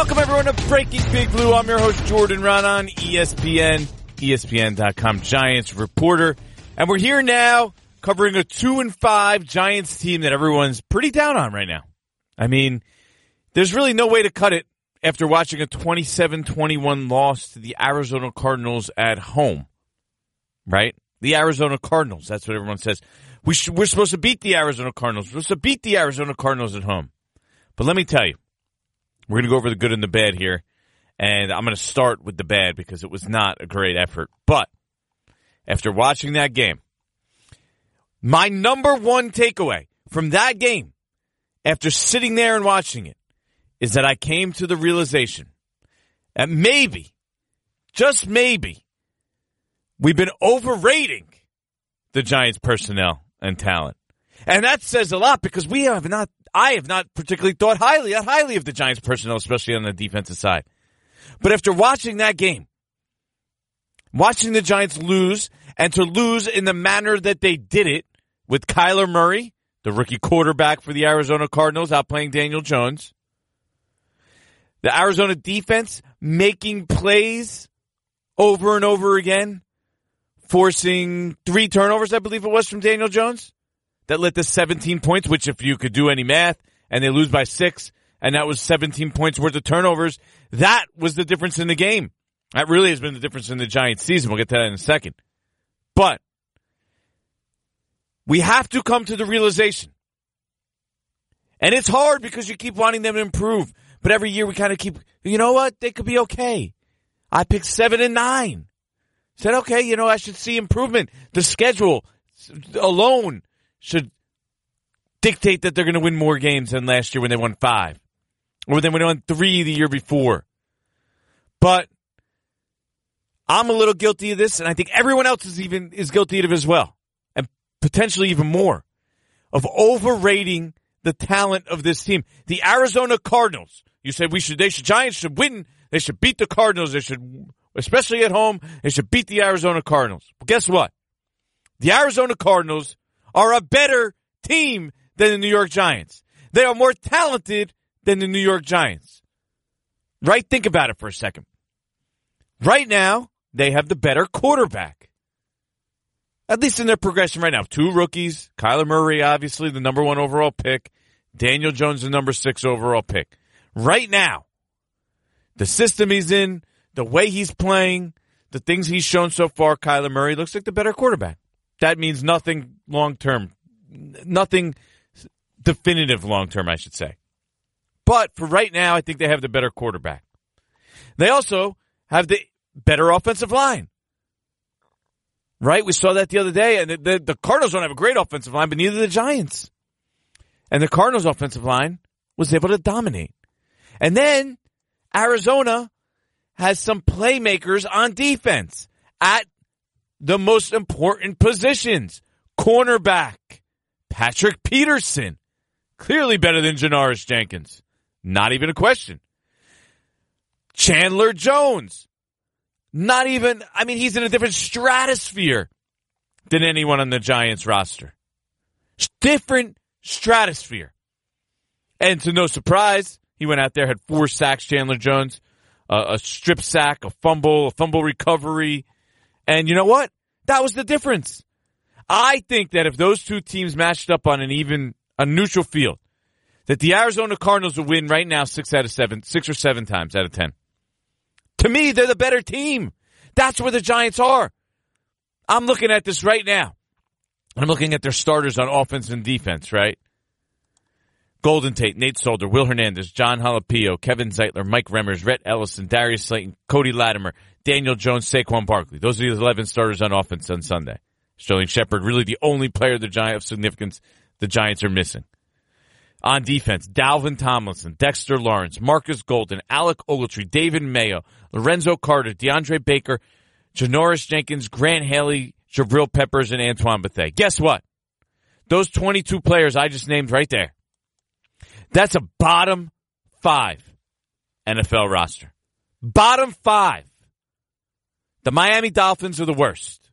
Welcome everyone to Breaking Big Blue. I'm your host Jordan Raanan, ESPN, ESPN.com Giants reporter. And we're here now covering a two and five Giants team that everyone's pretty down on right now. I mean, there's really no way to cut it after watching a 27-21 loss to the Arizona Cardinals at home. Right? The Arizona Cardinals. That's what everyone says. We sh- we're supposed to beat the Arizona Cardinals. We're supposed to beat the Arizona Cardinals at home. But let me tell you, we're going to go over the good and the bad here. And I'm going to start with the bad because it was not a great effort. But after watching that game, my number one takeaway from that game, after sitting there and watching it, is that I came to the realization that maybe, just maybe, we've been overrating the Giants personnel and talent. And that says a lot because we have not, I have not particularly thought highly, that highly of the Giants personnel, especially on the defensive side. But after watching that game, watching the Giants lose and to lose in the manner that they did it with Kyler Murray, the rookie quarterback for the Arizona Cardinals, outplaying Daniel Jones, the Arizona defense making plays over and over again, forcing three turnovers, I believe it was from Daniel Jones that led to 17 points, which if you could do any math and they lose by six and that was 17 points worth of turnovers, that was the difference in the game. That really has been the difference in the Giants season. We'll get to that in a second. But we have to come to the realization. And it's hard because you keep wanting them to improve. But every year we kind of keep, you know what? They could be okay. I picked seven and nine. Said, okay, you know, I should see improvement. The schedule alone should dictate that they're going to win more games than last year when they won five or when they won three the year before. But I'm a little guilty of this, and I think everyone else is even is guilty of it as well, and potentially even more of overrating the talent of this team. The Arizona Cardinals. You said we should, they should, Giants should win. They should beat the Cardinals. They should, especially at home, they should beat the Arizona Cardinals. But guess what? The Arizona Cardinals are a better team than the New York Giants. They are more talented than the New York Giants. Right? Think about it for a second. Right now, they have the better quarterback. At least in their progression right now. Two rookies. Kyler Murray, obviously, the number one overall pick. Daniel Jones, the number six overall pick. Right now, the system he's in, the way he's playing, the things he's shown so far, Kyler Murray looks like the better quarterback. That means nothing long term, nothing definitive long term, I should say. But for right now, I think they have the better quarterback. They also have the better offensive line. Right? We saw that the other day, and the, the, the Cardinals don't have a great offensive line, but neither do the Giants. And the Cardinals' offensive line was able to dominate. And then Arizona has some playmakers on defense at the most important positions. Cornerback, Patrick Peterson, clearly better than Janoris Jenkins. Not even a question. Chandler Jones, not even, I mean, he's in a different stratosphere than anyone on the Giants roster. Different stratosphere. And to no surprise, he went out there, had four sacks, Chandler Jones, uh, a strip sack, a fumble, a fumble recovery. And you know what? That was the difference. I think that if those two teams matched up on an even, a neutral field, that the Arizona Cardinals would win right now six out of seven, six or seven times out of ten. To me, they're the better team. That's where the Giants are. I'm looking at this right now. I'm looking at their starters on offense and defense, right? Golden Tate, Nate Solder, Will Hernandez, Jon Halapio, Kevin Zeitler, Mike Remmers, Rhett Ellison, Darius Slayton, Cody Latimer, Daniel Jones, Saquon Barkley. Those are the 11 starters on offense on Sunday. Sterling Shepard, really the only player the Giant of significance the Giants are missing. On defense, Dalvin Tomlinson, Dexter Lawrence, Marcus Golden, Alec Ogletree, David Mayo, Lorenzo Carter, DeAndre Baker, Janoris Jenkins, Grant Haley, Jabril Peppers, and Antoine Bethea. Guess what? Those 22 players I just named right there. That's a bottom five NFL roster. Bottom five. The Miami Dolphins are the worst.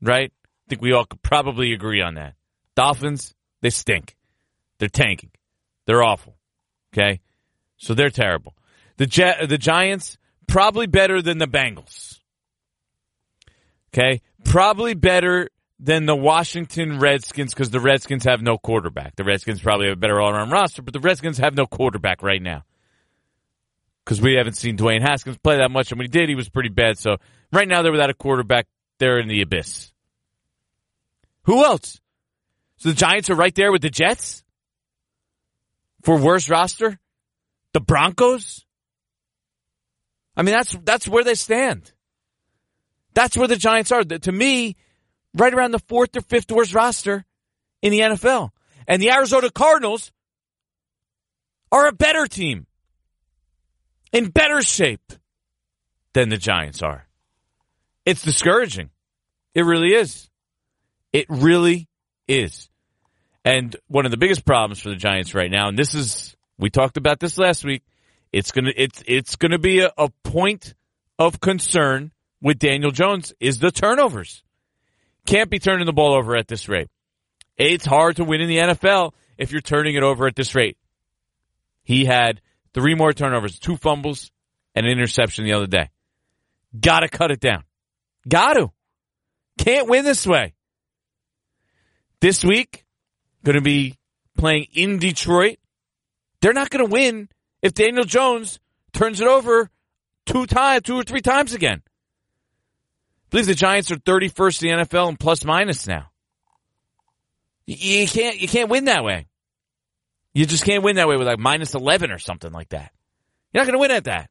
Right? I think we all could probably agree on that. Dolphins, they stink. They're tanking. They're awful. Okay? So they're terrible. The Jet, the Giants probably better than the Bengals. Okay, probably better than the Washington Redskins because the Redskins have no quarterback. The Redskins probably have a better all around roster, but the Redskins have no quarterback right now because we haven't seen Dwayne Haskins play that much, and when he did, he was pretty bad. So right now they're without a quarterback. They're in the abyss. Who else? So the Giants are right there with the Jets for worst roster. The Broncos. I mean, that's that's where they stand. That's where the Giants are. To me, right around the fourth or fifth worst roster in the NFL. And the Arizona Cardinals are a better team in better shape than the Giants are. It's discouraging. It really is. It really is. And one of the biggest problems for the Giants right now, and this is we talked about this last week, it's gonna it's it's gonna be a, a point of concern with Daniel Jones is the turnovers. Can't be turning the ball over at this rate. It's hard to win in the NFL if you're turning it over at this rate. He had three more turnovers, two fumbles, and an interception the other day. Gotta cut it down. Got to. Can't win this way. This week, going to be playing in Detroit. They're not going to win if Daniel Jones turns it over two times, two or three times again. Believe the Giants are 31st in the NFL and plus minus now. You can't, you can't win that way. You just can't win that way with like minus 11 or something like that. You're not going to win at that.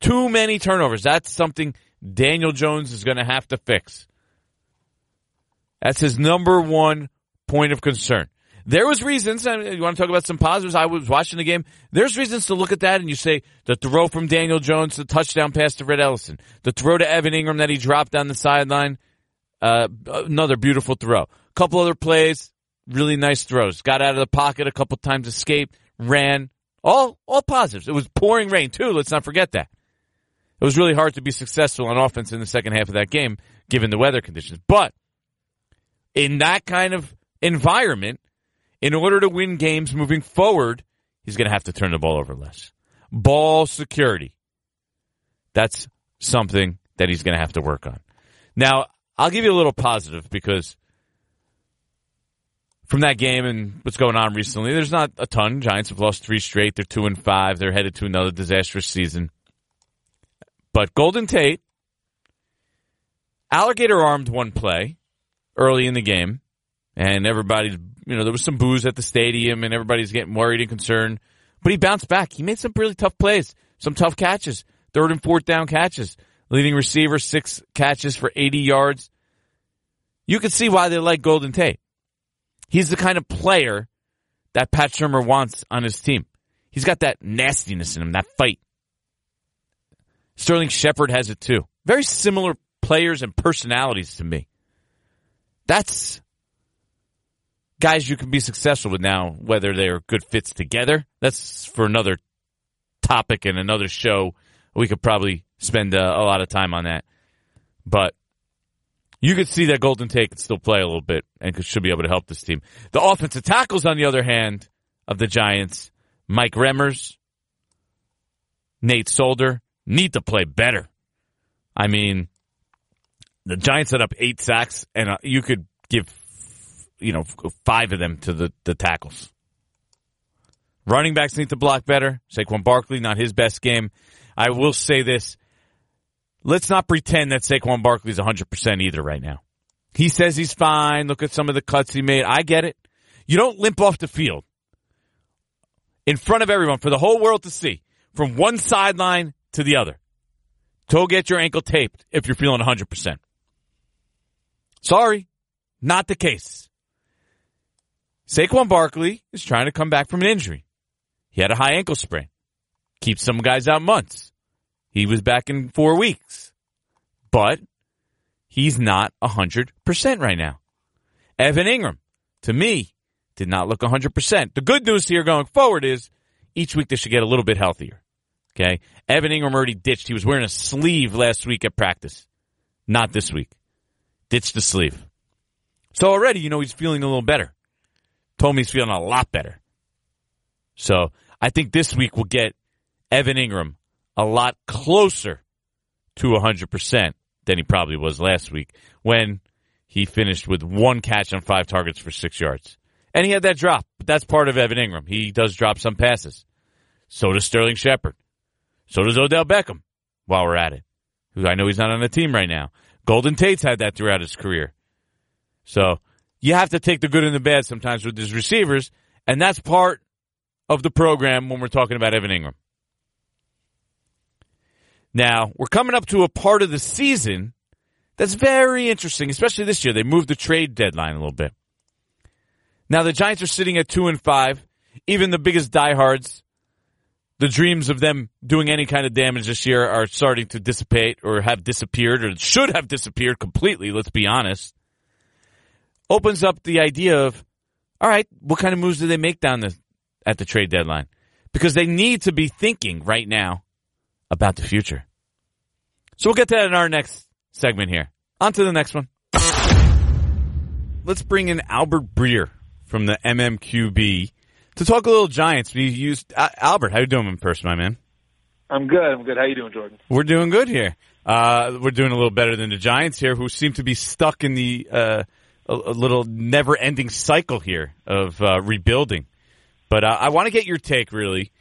Too many turnovers. That's something Daniel Jones is going to have to fix. That's his number one point of concern. There was reasons, and you want to talk about some positives. I was watching the game. There's reasons to look at that and you say the throw from Daniel Jones, the touchdown pass to Rhett Ellison, the throw to Evan Engram that he dropped down the sideline, uh, another beautiful throw. A couple other plays, really nice throws. Got out of the pocket a couple times, escaped, ran. All all positives. It was pouring rain too. Let's not forget that. It was really hard to be successful on offense in the second half of that game, given the weather conditions. But in that kind of environment, in order to win games moving forward, he's going to have to turn the ball over less. Ball security. That's something that he's going to have to work on. Now, I'll give you a little positive because from that game and what's going on recently, there's not a ton. Giants have lost three straight. They're two and five. They're headed to another disastrous season. But Golden Tate, alligator armed one play early in the game, and everybody's, you know, there was some booze at the stadium, and everybody's getting worried and concerned. But he bounced back. He made some really tough plays, some tough catches, third and fourth down catches. Leading receiver, six catches for 80 yards. You can see why they like Golden Tate. He's the kind of player that Pat Shurmur wants on his team. He's got that nastiness in him, that fight. Sterling Shepard has it too. Very similar players and personalities to me. That's guys you can be successful with now, whether they're good fits together. That's for another topic and another show. We could probably spend a, uh, a lot of time on that. But you could see that Golden Tate can still play a little bit and should be able to help this team. The offensive tackles, on the other hand, of the Giants, Mike Remmers, Nate Solder, need to play better. I mean, the Giants set up eight sacks, and uh, you could give, you know, five of them to the, the tackles. Running backs need to block better. Saquon Barkley, not his best game. I will say this. Let's not pretend that Saquon Barkley is 100% either right now. He says he's fine. Look at some of the cuts he made. I get it. You don't limp off the field in front of everyone for the whole world to see from one sideline to the other. Go get your ankle taped if you're feeling 100%. Sorry, not the case. Saquon Barkley is trying to come back from an injury. He had a high ankle sprain. Keeps some guys out months. He was back in four weeks. But he's not 100% right now. Evan Engram, to me, did not look 100%. The good news here going forward is each week they should get a little bit healthier. Okay. Evan Engram already ditched. He was wearing a sleeve last week at practice. Not this week. Ditched the sleeve. So already, you know, he's feeling a little better. He's feeling a lot better. So I think this week we'll get Evan Engram a lot closer to 100% than he probably was last week when he finished with one catch on five targets for six yards. And he had that drop, but that's part of Evan Engram. He does drop some passes. So does Sterling Shepard. So does Odell Beckham while we're at it, I know he's not on the team right now. Golden Tate's had that throughout his career. So you have to take the good and the bad sometimes with his receivers, and that's part of the program when we're talking about Evan Engram. Now, we're coming up to a part of the season that's very interesting, especially this year. They moved the trade deadline a little bit. Now, the Giants are sitting at two and five. Even the biggest diehards, the dreams of them doing any kind of damage this year are starting to dissipate or have disappeared or should have disappeared completely, let's be honest. Opens up the idea of, all right, what kind of moves do they make down the, at the trade deadline? Because they need to be thinking right now about the future. So we'll get to that in our next segment here. On to the next one. Let's bring in Albert Breer from the MMQB to talk a little Giants. We used uh, Albert. How you doing in person, my man? I'm good. I'm good. How you doing, Jordan? We're doing good here. Uh, we're doing a little better than the Giants here, who seem to be stuck in the uh, a, a, little never-ending cycle here of uh, rebuilding. But uh, I want to get your take really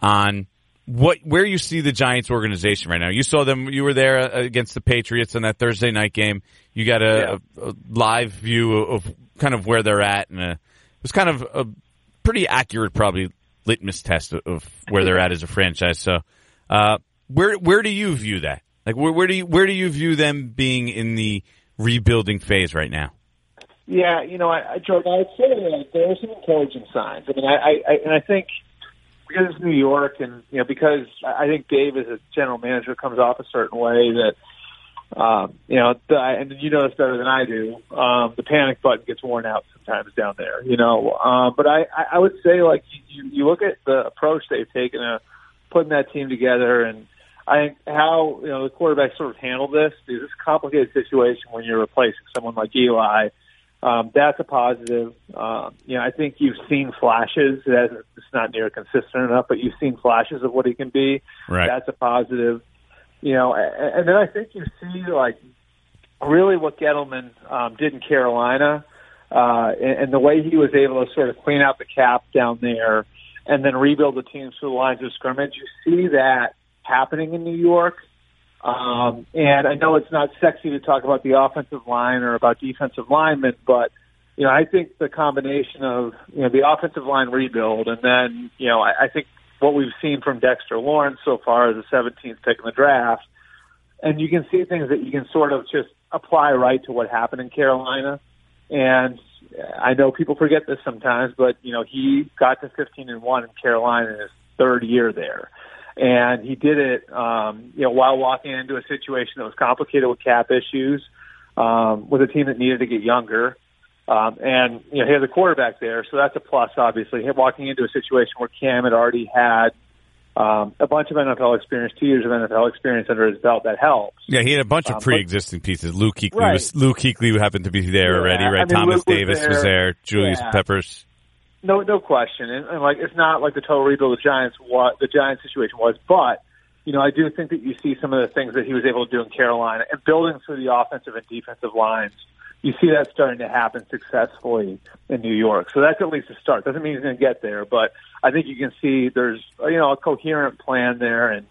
on what where you see the Giants organization right now. You saw them. You were there uh, against the Patriots in that Thursday night game. You got a, yeah. a, a live view of kind of where they're at, and a, it was kind of a pretty accurate, probably litmus test of where they're at as a franchise. So, uh, where where do you view that? Like, where, where do you where do you view them being in the rebuilding phase right now? Yeah, you know, I, I Jordan, I would say that there are some encouraging signs. I mean, I, I, and I think because it's New York, and you know, because I think Dave as a general manager comes off a certain way that, um, you know, the, and you know this better than I do. Um, the panic button gets worn out sometimes down there, you know. Um, but I, I would say, like, you, you look at the approach they've taken to putting that team together, and I think how you know the quarterback sort of handled this. Is this complicated situation when you're replacing someone like Eli? Um, that's a positive. Um, you know, I think you've seen flashes. It's not near consistent enough, but you've seen flashes of what he can be. Right. That's a positive. You know, and, and then I think you see like really what Gettleman um, did in Carolina, uh, and, and the way he was able to sort of clean out the cap down there, and then rebuild the team through the lines of scrimmage. You see that happening in New York. Um, and I know it's not sexy to talk about the offensive line or about defensive linemen, but you know, I think the combination of you know the offensive line rebuild and then you know I, I think what we've seen from Dexter Lawrence so far as a 17th pick in the draft, and you can see things that you can sort of just apply right to what happened in Carolina. And I know people forget this sometimes, but you know he got to 15 and one in Carolina in his third year there and he did it, um, you know, while walking into a situation that was complicated with cap issues, um, with a team that needed to get younger. Um, and you know, he has a quarterback there, so that's a plus. Obviously, he walking into a situation where Cam had already had um, a bunch of NFL experience, two years of NFL experience under his belt. That helps. Yeah, he had a bunch of um, pre-existing pieces. Luke Kuechly right. was Luke Kuechly happened to be there yeah, already, right? I mean, Thomas Davis was there. was there. Julius yeah. Peppers. No, no question. And, and like, it's not like the total rebuild of the Giants, what the Giants situation was, but you know, I do think that you see some of the things that he was able to do in Carolina and building through the offensive and defensive lines. You see that starting to happen successfully in New York. So that's at least a start. Doesn't mean he's going to get there, but I think you can see there's you know a coherent plan there, and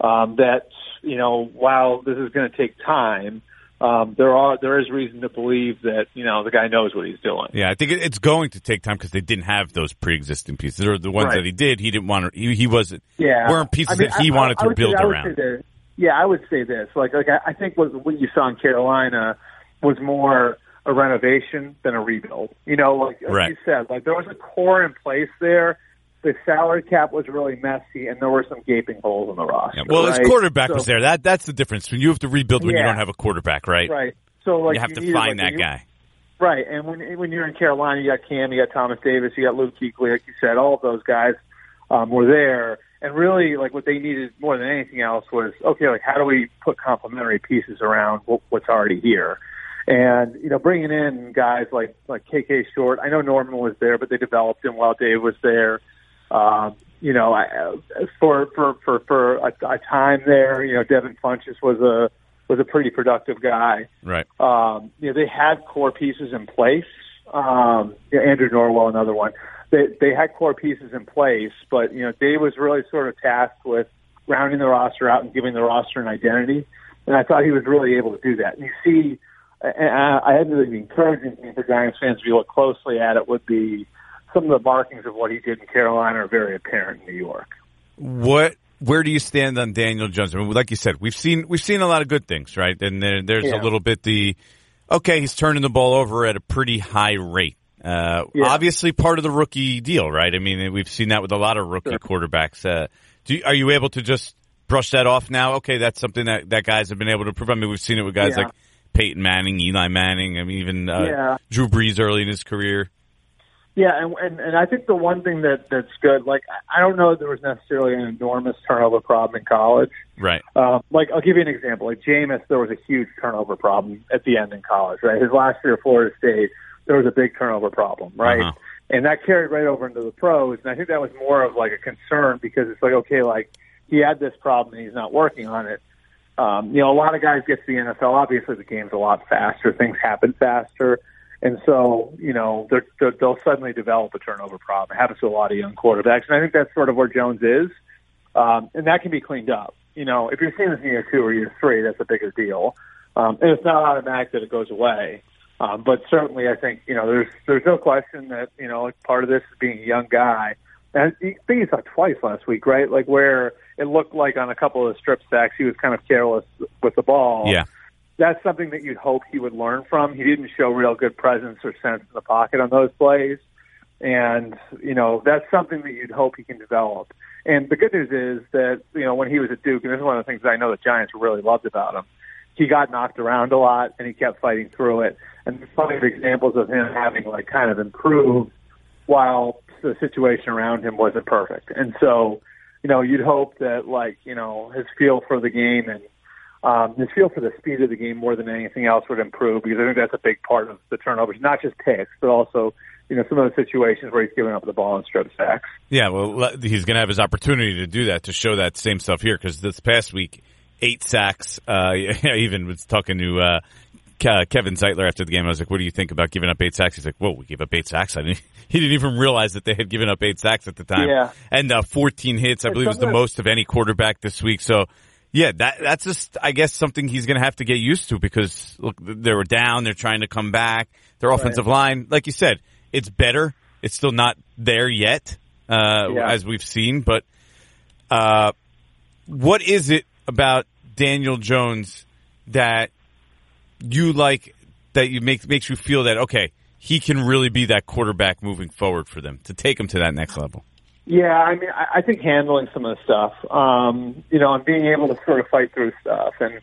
um, that you know while this is going to take time, um, there are there is reason to believe that you know the guy knows what he's doing. Yeah, I think it's going to take time because they didn't have those pre-existing pieces. Or the ones right. that he did, he didn't want to. He, he wasn't. Yeah, weren't pieces I mean, that he I, wanted I, to build say, around. Yeah, I would say this. Like, like I think what what you saw in Carolina was more a renovation than a rebuild. You know, like, like right. you said, like there was a core in place there the salary cap was really messy, and there were some gaping holes in the roster. Yeah, well, right? his quarterback so, was there. That that's the difference. When you have to rebuild when yeah, you don't have a quarterback, right? Right. So like you have you to find like, that guy. Right, and when when you're in Carolina, you got Cam, you got Thomas Davis, you got Luke Kuechly, like you said, all of those guys um, were there. And really, like what they needed more than anything else was okay. Like, how do we put complementary pieces around what, what's already here? And you know, bringing in guys like like KK Short. I know Norman was there, but they developed him while Dave was there. Um, you know, I, for for for for a, a time there, you know, Devin Funchess was a was a pretty productive guy. Right. Um, you know, they had core pieces in place. Um, you know, Andrew Norwell, another one. They they had core pieces in place, but you know, Dave was really sort of tasked with rounding the roster out and giving the roster an identity. And I thought he was really able to do that. And you see, and I, I had to be encouraging thing for Giants fans if you look closely at it would be some of the markings of what he did in Carolina are very apparent in New York. What where do you stand on Daniel Jones? I mean, like you said, we've seen we've seen a lot of good things, right? And there, there's Yeah. a little bit the okay, he's turning the ball over at a pretty high rate. Uh, Yeah. Obviously, part of the rookie deal, right? I mean, we've seen that with a lot of rookie Sure. quarterbacks. Uh, do you, are you able to just brush that off now? Okay, that's something that that guys have been able to prove. I mean, we've seen it with guys Yeah. like Peyton Manning, Eli Manning. I mean, even uh, Yeah. Drew Brees early in his career. Yeah, and, and and I think the one thing that that's good, like I don't know that there was necessarily an enormous turnover problem in college. Right. Um, like I'll give you an example. Like Jameis, there was a huge turnover problem at the end in college. Right, his last year at Florida State, there was a big turnover problem. Right, Uh-huh. and that carried right over into the pros. And I think that was more of like a concern because it's like okay, like he had this problem and he's not working on it. Um, you know, a lot of guys get to the NFL. Obviously, the game's a lot faster. Things happen faster. And so, you know, they're, they're, they'll suddenly develop a turnover problem. It happens to a lot of young quarterbacks. And I think that's sort of where Jones is. Um, and that can be cleaned up. You know, if you're seeing this in year two or year three, that's a bigger deal. Um, and it's not automatic that it goes away. Um, but certainly, I think, you know, there's, there's no question that, you know, part of this is being a young guy. And I think he saw twice last week, right? Like where it looked like on a couple of the strip sacks, he was kind of careless with the ball Yeah. That's something that you'd hope he would learn from. He didn't show real good presence or sense in the pocket on those plays. And, you know, that's something that you'd hope he can develop. And the good news is that, you know, when he was at Duke, and this is one of the things that I know the Giants really loved about him, he got knocked around a lot and he kept fighting through it. And there's plenty of examples of him having, like, kind of improved while the situation around him wasn't perfect. And so, you know, you'd hope that, like, you know, his feel for the game and um, his feel for the speed of the game more than anything else would improve because I think that's a big part of the turnovers, not just picks, but also, you know, some of the situations where he's giving up the ball in strip sacks. Yeah, well, he's going to have his opportunity to do that to show that same stuff here because this past week, eight sacks. Uh, even was talking to uh, Kevin Zeitler after the game. I was like, "What do you think about giving up eight sacks?" He's like, "Whoa, we gave up eight sacks." I didn't. He didn't even realize that they had given up eight sacks at the time. Yeah. and uh, 14 hits. I believe was the most of any quarterback this week. So. Yeah, that that's just I guess something he's going to have to get used to because look, they were down, they're trying to come back. Their offensive line, like you said, it's better. It's still not there yet, uh, Yeah. as we've seen. But uh, what is it about Daniel Jones that you like that you make makes you feel that okay, he can really be that quarterback moving forward for them to take them to that next level? Yeah, I mean, I, I think handling some of the stuff, um, you know, and being able to sort of fight through stuff and,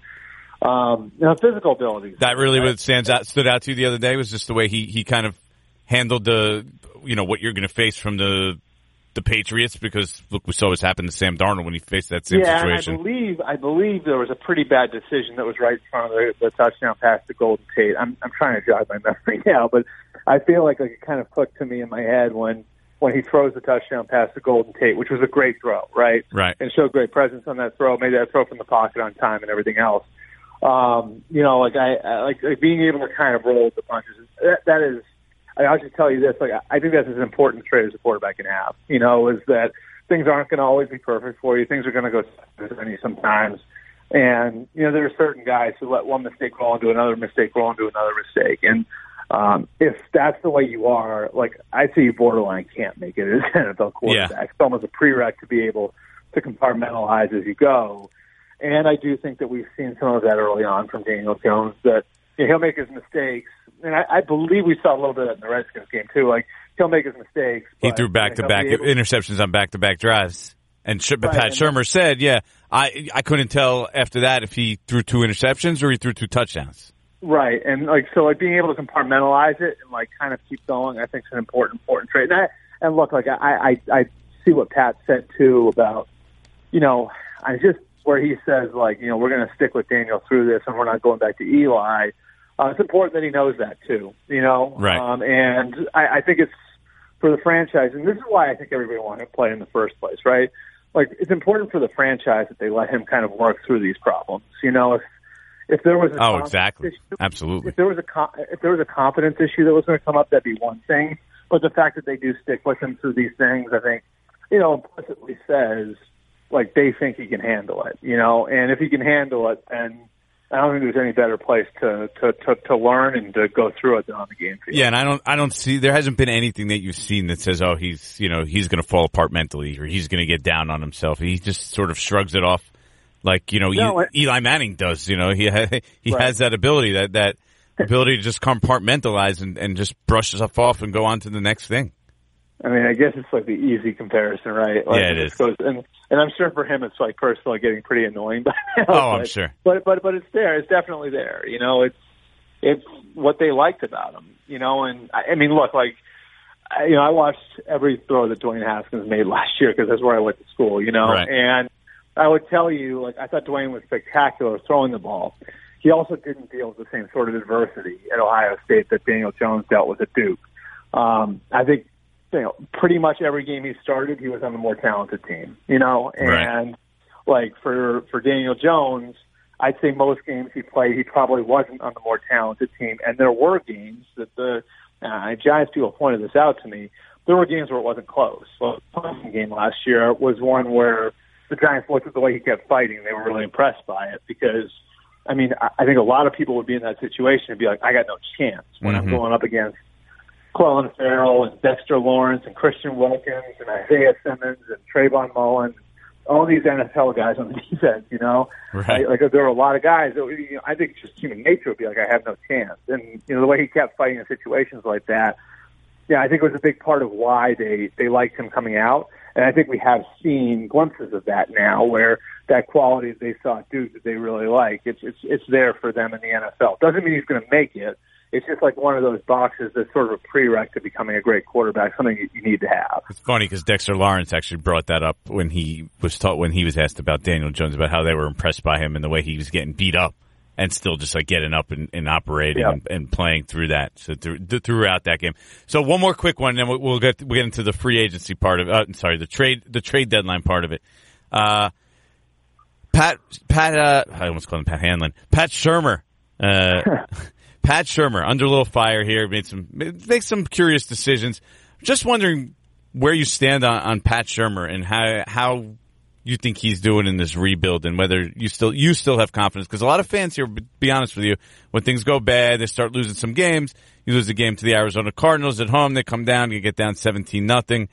um, you know, physical abilities. That really what stands out stood out to you the other day was just the way he he kind of handled the you know what you're going to face from the the Patriots because look we saw what's happened to Sam Darnold when he faced that same yeah, situation. and I believe I believe there was a pretty bad decision that was right in front of the, the touchdown pass to Golden Tate. I'm I'm trying to jog my memory now, but I feel like, like it kind of clicked to me in my head when when he throws the touchdown pass to Golden Tate, which was a great throw, right? Right. And showed great presence on that throw, made that throw from the pocket on time and everything else. Um, you know, like I, I like, like being able to kind of roll with the punches. That, that is, I- I'll just tell you this. Like, I think that's as important a trait as a quarterback can have. You know, is that things aren't going to always be perfect for you. Things are going to go sometimes. And you know, there are certain guys who let one mistake roll into another mistake roll into another mistake. And um, if that's the way you are, like I see you borderline can't make it as an NFL quarterback. Yeah. It's almost a prereq to be able to compartmentalize as you go. And I do think that we've seen some of that early on from Daniel Jones that you know, he'll make his mistakes. And I, I believe we saw a little bit of that in the Redskins game too. Like he'll make his mistakes. He threw back to back interceptions on back to back drives. And Sh- Right, Pat and Shurmur said, "Yeah, I I couldn't tell after that if he threw two interceptions or he threw two touchdowns." Right, and like so, like being able to compartmentalize it and like kind of keep going, I think is an important, important trait. And, I, and look, like I, I, I see what Pat said too about, you know, I just where he says like, you know, we're going to stick with Daniel through this, and we're not going back to Eli. Uh, it's important that he knows that too, you know. Right. Um, and I, I think it's for the franchise, and this is why I think everybody wanted to play in the first place, right? Like it's important for the franchise that they let him kind of work through these problems. You know, if if there was a oh exactly issue, absolutely if there was a if there was a confidence issue that was going to come up, that'd be one thing. But the fact that they do stick with him through these things, I think, you know, implicitly says like they think he can handle it. You know, and if he can handle it, then I don't think there's any better place to, to, to, to learn and to go through it than on the game field. Yeah, and I don't I don't see there hasn't been anything that you've seen that says oh he's you know he's going to fall apart mentally or he's going to get down on himself. He just sort of shrugs it off like you know no, Eli Manning does. You know he ha- he right. has that ability that that ability to just compartmentalize and, and just brush stuff off and go on to the next thing. I mean, I guess it's like the easy comparison, right? Like yeah, it is. Goes, and and I'm sure for him, it's like personally getting pretty annoying. But oh, but, I'm sure. But but but it's there. It's definitely there. You know, it's it's what they liked about him. You know, and I, I mean, look, like I, you know, I watched every throw that Dwayne Haskins made last year because that's where I went to school. You know, right. and I would tell you, like I thought Dwayne was spectacular throwing the ball. He also didn't deal with the same sort of adversity at Ohio State that Daniel Jones dealt with at Duke. Um, I think you know, pretty much every game he started, he was on the more talented team. You know, and right. like for for Daniel Jones, I'd say most games he played, he probably wasn't on the more talented team. And there were games that the uh, Giants people pointed this out to me. There were games where it wasn't close. Well, the game last year was one where the Giants looked at the way he kept fighting. They were really impressed by it because, I mean, I think a lot of people would be in that situation and be like, I got no chance when mm-hmm. I'm going up against Clelin Ferrell and Dexter Lawrence and Christian Wilkins and Isaiah Simmons and Trayvon Mullen, all these NFL guys on the defense, you know, right. like, like there are a lot of guys that you know, I think just human nature would be like, I have no chance. And you know the way he kept fighting in situations like that, yeah, I think it was a big part of why they they liked him coming out. And I think we have seen glimpses of that now, where that quality they saw at Duke that they really like, it's it's it's there for them in the NFL. Doesn't mean he's going to make it, it's just like one of those boxes that's sort of a prereq to becoming a great quarterback, something you need to have. It's funny because Dexter Lawrence actually brought that up when he was taught when he was asked about Daniel Jones about how they were impressed by him and the way he was getting beat up and still just like getting up and, and operating and, and, playing through that so through, throughout that game. So one more quick one, and then we'll get we'll get into the free agency part of. Uh, sorry, the trade the trade deadline part of it. Uh, Pat Pat uh, I almost called him Pat Hanlon. Pat Shurmur. Uh, Pat Shurmur under a little fire here, made some make some curious decisions. Just wondering where you stand on, on Pat Shurmur and how how you think he's doing in this rebuild and whether you still you still have confidence because a lot of fans here be honest with you when things go bad they start losing some games you lose a game to the Arizona Cardinals at home they come down you get down 17 nothing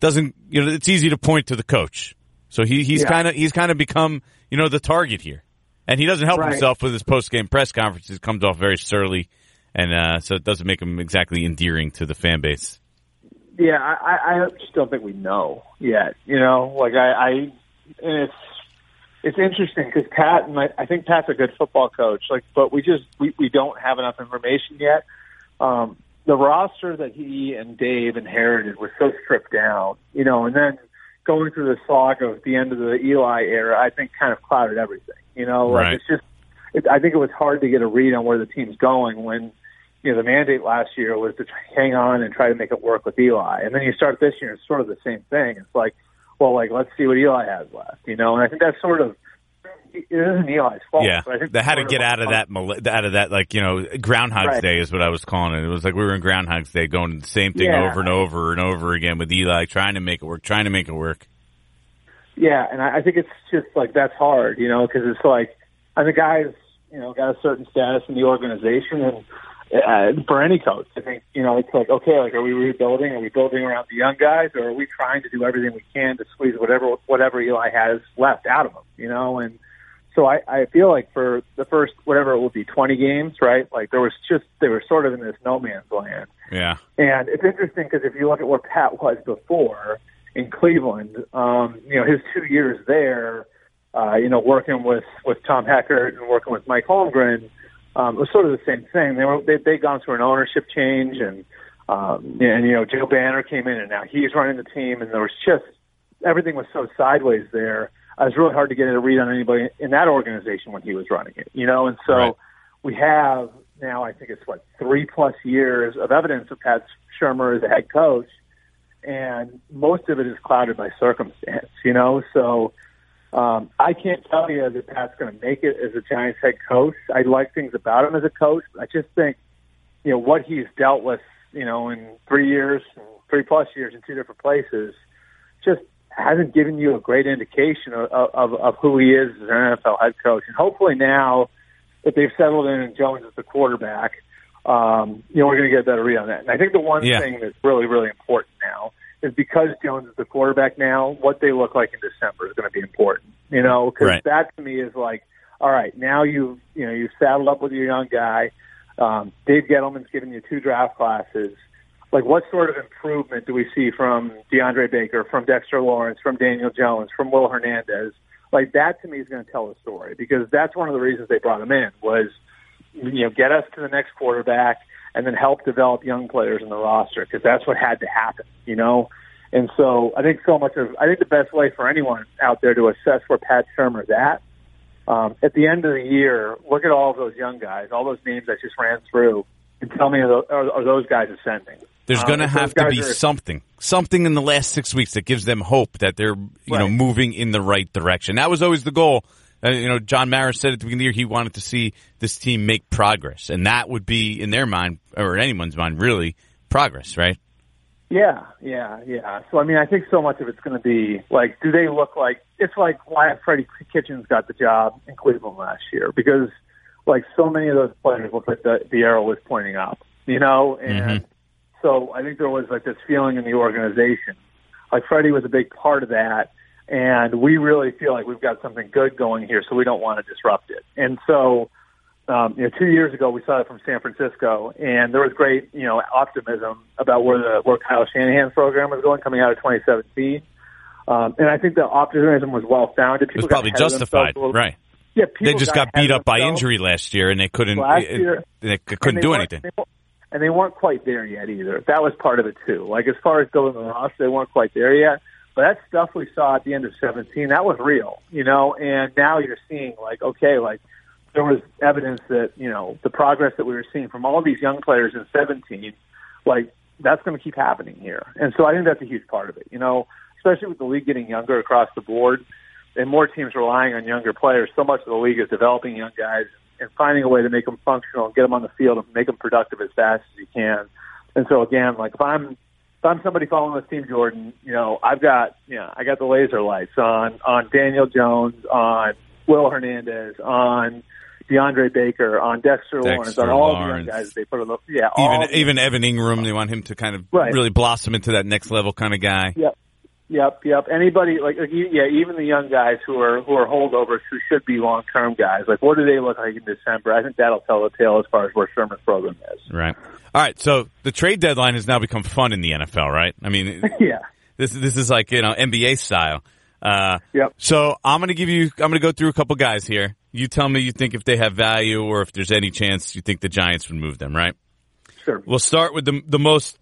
doesn't you know it's easy to point to the coach so he he's yeah. kind of he's kind of become you know the target here and he doesn't help right. himself with his post game press conferences. Comes off very surly, and uh, so it doesn't make him exactly endearing to the fan base. Yeah, I, I just don't think we know yet. You know, like I, I and it's it's interesting because Pat and I, I think Pat's a good football coach. Like, but we just we we don't have enough information yet. Um, the roster that he and Dave inherited was so stripped down, you know, and then going through the saga of the end of the Eli era, I think kind of clouded everything. You know, like right. it's just. It, I think it was hard to get a read on where the team's going when you know, the mandate last year was to hang on and try to make it work with Eli. And then you start this year, it's sort of the same thing. It's like, well, like, let's see what Eli has left, you know? And I think that's sort of, it isn't Eli's fault. Yeah. I think they had to get out of that, out of that, like, you know, Groundhog's right. Day is what I was calling it. It was like we were in Groundhog's Day going the same thing yeah. over and over and over again with Eli, trying to make it work, trying to make it work. Yeah. And I, I think it's just like, that's hard, you know, because it's like, and the guys, you know, got a certain status in the organization, and uh, for any coach, I think you know it's like okay, like are we rebuilding? Are we building around the young guys, or are we trying to do everything we can to squeeze whatever whatever Eli has left out of them? You know, and so I, I feel like for the first whatever it will be, twenty games, right? Like there was just they were sort of in this no man's land. Yeah, and it's interesting because if you look at where Pat was before in Cleveland, um, you know, his two years there uh, you know, working with with Tom Heckert and working with Mike Holmgren, um, it was sort of the same thing. They were they they'd gone through an ownership change, and um, and you know Joe Banner came in, and now he's running the team, and there was just everything was so sideways there. It was really hard to get a read on anybody in that organization when he was running it, you know. And so right. we have now, I think it's what three plus years of evidence of Pat Shurmur as a head coach, and most of it is clouded by circumstance. You know, so um, I can't tell you that Pat's going to make it as a Giants head coach. I like things about him as a coach. But I just think, you know, what he's dealt with, you know, in three years, three plus years in two different places, just hasn't given you a great indication of, of, of who he is as an NFL head coach. And hopefully now that they've settled in and Jones is the quarterback, um, you know, we're going to get a better read on that. And I think the one Yeah. thing that's really, really important is because Jones is the quarterback now, what they look like in December is going to be important. You know, because Right. that to me is like, all right, now you you know you've saddled up with your young guy. Um, Dave Gettleman's given you two draft classes. Like, what sort of improvement do we see from DeAndre Baker, from Dexter Lawrence, from Daniel Jones, from Will Hernandez? Like that to me is going to tell a story because that's one of the reasons they brought him in was you know get us to the next quarterback and then help develop young players in the roster because that's what had to happen, you know. And so I think so much of I think the best way for anyone out there to assess where Pat Shurmur's at um, at the end of the year, look at all of those young guys, all those names I just ran through, and tell me are, tho- are, are those guys ascending? There's Um, going to have to be are- something, something in the last six weeks that gives them hope that they're, you know, moving in the right direction. That was always the goal. Uh, you know, John Maris said at the beginning of the year he wanted to see this team make progress, and that would be in their mind or in anyone's mind, really progress, right? Yeah, yeah, yeah. So I mean, I think so much of it's going to be like, do they look like? It's like why Freddie Kitchens got the job in Cleveland last year because like so many of those players look like the the arrow was pointing up, you know, and so I think there was like this feeling in the organization, like Freddie was a big part of that, and we really feel like we've got something good going here, so we don't want to disrupt it, and so um, you know, two years ago we saw it from San Francisco, and there was great, you know, optimism about where the where Kyle Shanahan's program was going coming out of 2017. Um, and I think the optimism was well founded. It was probably ahead of themselves justified, little- right? Yeah, They just got ahead beat up by injury last year, and they couldn't, year- they couldn't they do anything. they And they weren't quite there yet either. That was part of it too. Like as far as building the roster, they weren't quite there yet. But that stuff we saw at the end of 17, that was real, you know. And now you're seeing like, okay, like there was evidence that you know the progress that we were seeing from all these young players in 17, like that's going to keep happening here. And so I think that's a huge part of it, you know, especially with the league getting younger across the board and more teams relying on younger players. So much of the league is developing young guys and finding a way to make them functional and get them on the field and make them productive as fast as you can. And so again, like if I'm if I'm somebody following this team, Jordan, you know, I've got you know I got the laser lights on on Daniel Jones, on Will Hernandez, on DeAndre Baker, on Dexter, Lawrence, on all the Lawrence. young guys they put on the yeah, all Even the- even Evan Engram, they want him to kind of Right. really blossom into that next level kind of guy. Yep. Yep, yep. Anybody like, like yeah, even the young guys who are who are holdovers who should be long term guys. Like, what do they look like in December? I think that'll tell the tale as far as where Shurmur's program is. Right. All right. So the trade deadline has now become fun in the NFL, right? I mean, yeah. this this is like you know NBA style. Uh, Yep. So I'm gonna give you. I'm gonna go through a couple guys here. You tell me you think if they have value or if there's any chance you think the Giants would move them. Right. Sure. We'll start with the the most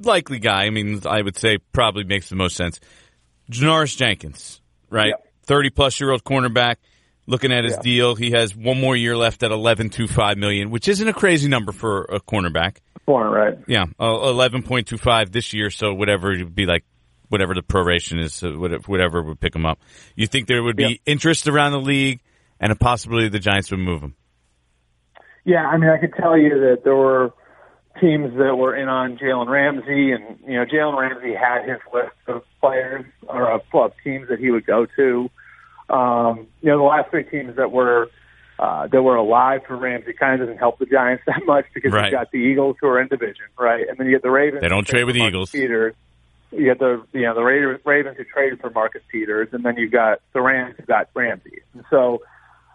likely guy. I mean, I would say probably makes the most sense. Janoris Jenkins, right? Yep. Thirty plus year old cornerback. Looking at his Yeah. deal, he has one more year left at eleven two five million, which isn't a crazy number for a cornerback. Corner, right? Yeah, uh, eleven point two five this year. So whatever it would be like, whatever the proration is, uh, whatever, would pick him up. You think there would be Yeah. interest around the league and a possibility the Giants would move him? Yeah, I mean, I could tell you that there were teams that were in on Jalen Ramsey, and you know, Jalen Ramsey had his list of players or of, of teams that he would go to. Um, you know, the last three teams that were uh, that were alive for Ramsey kind of doesn't help the Giants that much because Right. you've got the Eagles who are in division, right, and then you get the Ravens. They don't trade with the Eagles. Peters. You get the you know the Ravens who traded for Marcus Peters, and then you've got the Rams who got Ramsey. And so,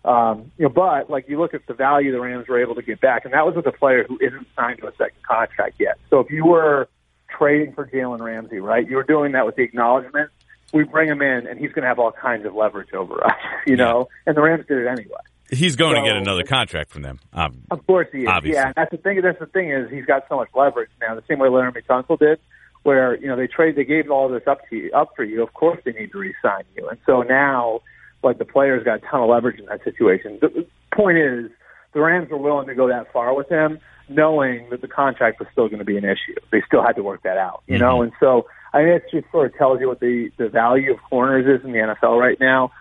um, you know, but like you look at the value the Rams were able to get back, and that was with a player who isn't signed to a second contract yet. So if you were trading for Jalen Ramsey, right, you were doing that with the acknowledgement we bring him in, and he's going to have all kinds of leverage over us, you know. And the Rams did it anyway. He's going to get another contract from them. Um, Of course he is. Obviously. Yeah, and that's the thing. That's the thing is he's got so much leverage now. The same way Laremy Tunsil did, where you know they trade, they gave all this up to you, up for you. Of course they need to re-sign you, and so now, like the players got a ton of leverage in that situation. The point is, the Rams were willing to go that far with him, knowing that the contract was still going to be an issue. They still had to work that out, you know. And so I think it just sort of tells you what the the value of corners is in the NFL right now.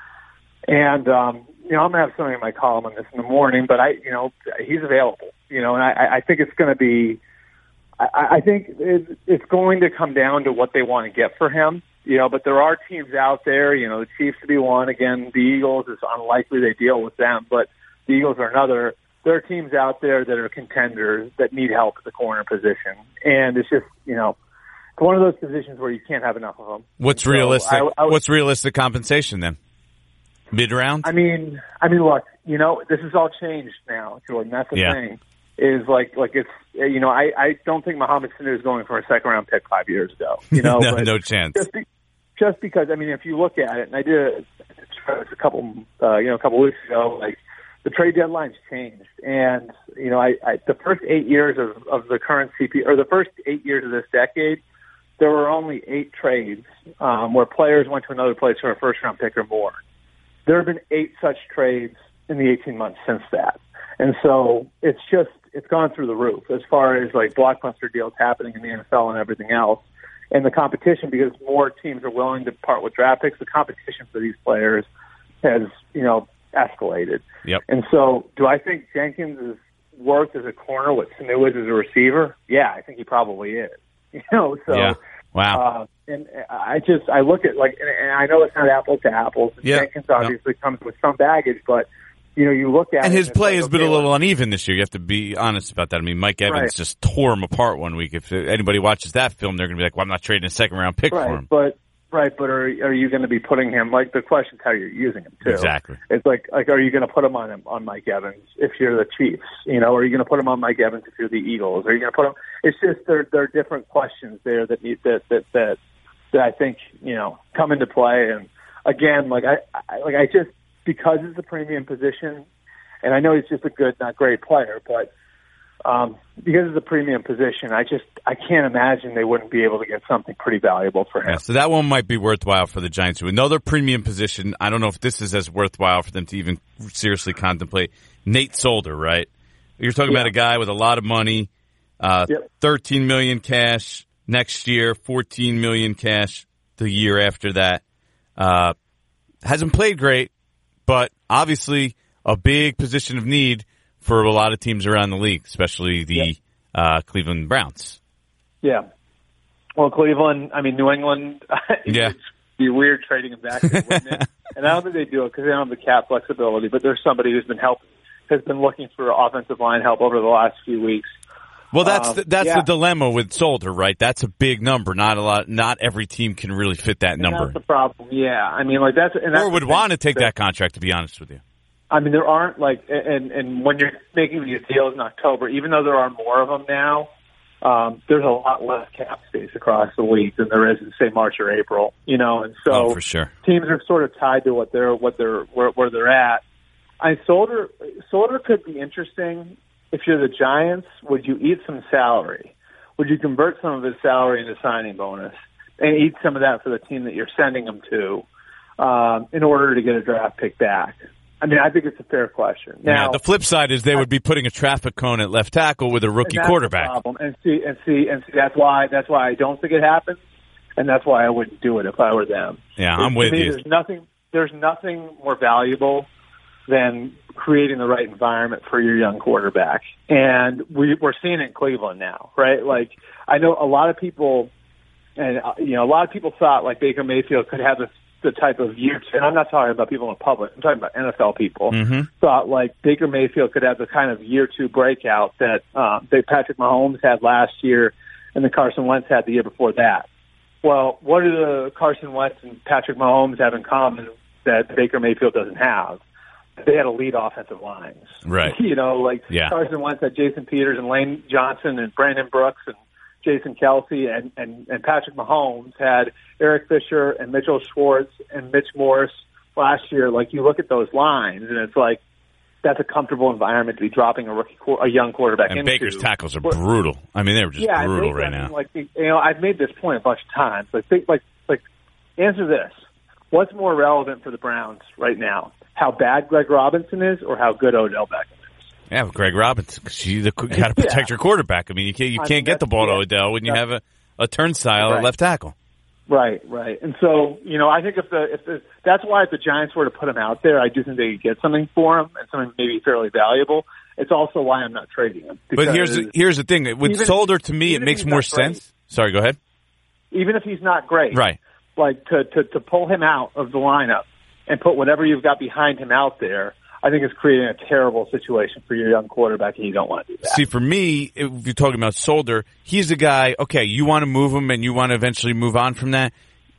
And um, you know, I'm gonna have something in my column on this in the morning, but I, you know, he's available. You know, and I, I think it's going to be. I, I think it, it's going to come down to what they want to get for him. You know, but there are teams out there. You know, the Chiefs to be one again. The Eagles is unlikely they deal with them, but the Eagles are another. There are teams out there that are contenders that need help at the corner position, and it's just you know it's one of those positions where you can't have enough of them. What's So realistic? I- I would- what's realistic compensation then? Mid round? I mean, I mean, look, you know, this has all changed now, Jordan. That's the Yeah. thing. Is like, like it's, you know, I, I don't think Mohamed Sanu is going for a second round pick five years ago. You know, no, no chance. just be, just because, I mean, if you look at it, and I did a, a couple, uh, you know, a couple weeks ago, like the trade deadline's changed, and you know, I, I the first eight years of of the current CP or the first eight years of this decade, there were only eight trades um, where players went to another place for a first round pick or more. There have been eight such trades in the 18 months since that. And so it's just, it's gone through the roof as far as like blockbuster deals happening in the NFL and everything else. And the competition, because more teams are willing to part with draft picks, the competition for these players has, you know, escalated. Yep. And so do I think Jenkins is worth as a corner what Sanu is as a receiver? Yeah, I think he probably is. You know, so yeah. Wow. uh, and I just I look at like, and, and I know it's not apples to apples. Yeah. Jenkins obviously comes with some baggage, but you know, you look at and his play like, has been a okay, little uneven this year. You have to be honest about that. I mean, Mike Evans Right. just tore him apart one week. If anybody watches that film, they're going to be like, "Well, I'm not trading a second round pick right, for him." but right, but are are you going to be putting him? Like the question's how you're using him too. Exactly. It's like like are you going to put him on him on Mike Evans if you're the Chiefs? You know, are you going to put him on Mike Evans if you're the Eagles? Are you going to put him? It's just there there are different questions there that need that that that that I think you know come into play. And again, like I, I like I just because it's a premium position, and I know he's just a good, not great player, but um, because it's a premium position, I just I can't imagine they wouldn't be able to get something pretty valuable for him. Yeah, so that one might be worthwhile for the Giants. Another premium position. I don't know if this is as worthwhile for them to even seriously contemplate. Nate Solder, right? You're talking about a guy with a lot of money, uh, Yep. 13 million cash next year, 14 million cash the year after that. Uh, hasn't played great, but obviously a big position of need for a lot of teams around the league, especially the uh, Cleveland Browns. Yeah. Well, Cleveland, I mean, New England, Yeah. be weird trading him back, there, wouldn't it? and I don't think they do it because they don't have the cap flexibility. But there's somebody who's been helping, has been looking for offensive line help over the last few weeks. Well, that's Um, the, that's yeah. the dilemma with Solder, right? That's a big number. Not a lot. Not every team can really fit that And number, that's the problem. Yeah, I mean, like that's and that's or would want to take that contract. To be honest with you, I mean, there aren't like, and and when you're making these deals in October, even though there are more of them now, um, there's a lot less cap space across the league than there is in say March or April. You know, and so oh, for sure. teams are sort of tied to what they're what they're where, where they're at. I Solder Solder could be interesting if you're the Giants. Would you eat some salary? Would you convert some of his salary into signing bonus and eat some of that for the team that you're sending him to um, in order to get a draft pick back? I mean, I think it's a fair question. Now, yeah, the flip side is they would be putting a traffic cone at left tackle with a rookie quarterback. Problem. And see, and see, and see. That's why. That's why I don't think it happens, and that's why I wouldn't do it if I were them. Yeah, I'm with me, you. There's nothing. There's nothing more valuable than creating the right environment for your young quarterback, and we, we're seeing it in Cleveland now, right? Like I know a lot of people, and uh, you know, a lot of people thought like Baker Mayfield could have the, the type of year. And I'm not talking about people in the public. I'm talking about NFL people. Mhm. Thought like Baker Mayfield could have the kind of year two breakout that um, that Patrick Mahomes had last year, and the Carson Wentz had the year before that. Well, what do the Carson Wentz and Patrick Mahomes have in common that Baker Mayfield doesn't have? They had elite offensive lines. Right. You know, like Yeah. Carson Wentz had Jason Peters and Lane Johnson and Brandon Brooks and Jason Kelce and, and, and Patrick Mahomes had Eric Fisher and Mitchell Schwartz and Mitch Morse last year. Like you look at those lines and it's like that's a comfortable environment to be dropping a rookie, a young quarterback And into. Baker's tackles are brutal. I mean, they were just yeah, brutal right now. Like you know, I've made this point a bunch of times. Like think like like answer this: What's more relevant for the Browns right now? How bad Greg Robinson is, or how good Odell Beckham is? Yeah, with Greg Robinson, 'cause you got to protect Yeah. your quarterback. I mean, you can't you can't mean, get the ball to Odell when you have a, a turnstile at left tackle. Right, right. And so, you know, I think if the if the that's why if the Giants were to put him out there, I do think they could get something for him and something maybe fairly valuable. It's also why I'm not trading him. But here's the, here's the thing with even- Solder to me, it makes more not great. sense. Sorry, go ahead. even if he's not great, Right. like to, to to pull him out of the lineup and put whatever you've got behind him out there, I think it's creating a terrible situation for your young quarterback, and you don't want to do that. See, for me, if you're talking about Solder, he's a guy, okay, you want to move him and you want to eventually move on from that.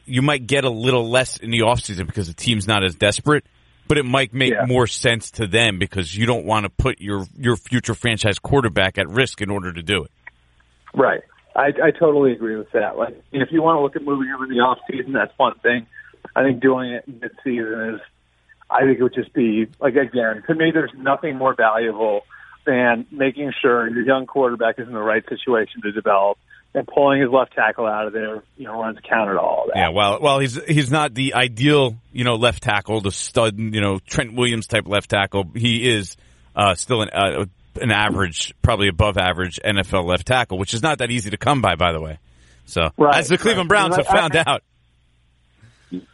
You might get a little less in the offseason because the team's not as desperate, but it might make Yeah. more sense to them because you don't want to put your, your future franchise quarterback at risk in order to do it. Right. I, I totally agree with that. Like, if you want to look at moving him in the off season, that's one thing. I think doing it mid season is, I think it would just be like again to me. There's nothing more valuable than making sure your young quarterback is in the right situation to develop and pulling his left tackle out of there. You know, runs counter to all that. Yeah, well, well, he's he's not the ideal, you know, left tackle, the stud, you know, Trent Williams type left tackle. He is uh, still an uh, an average, probably above average NFL left tackle, which is not that easy to come by, by the way. So, Right, as the Cleveland right. Browns have found out,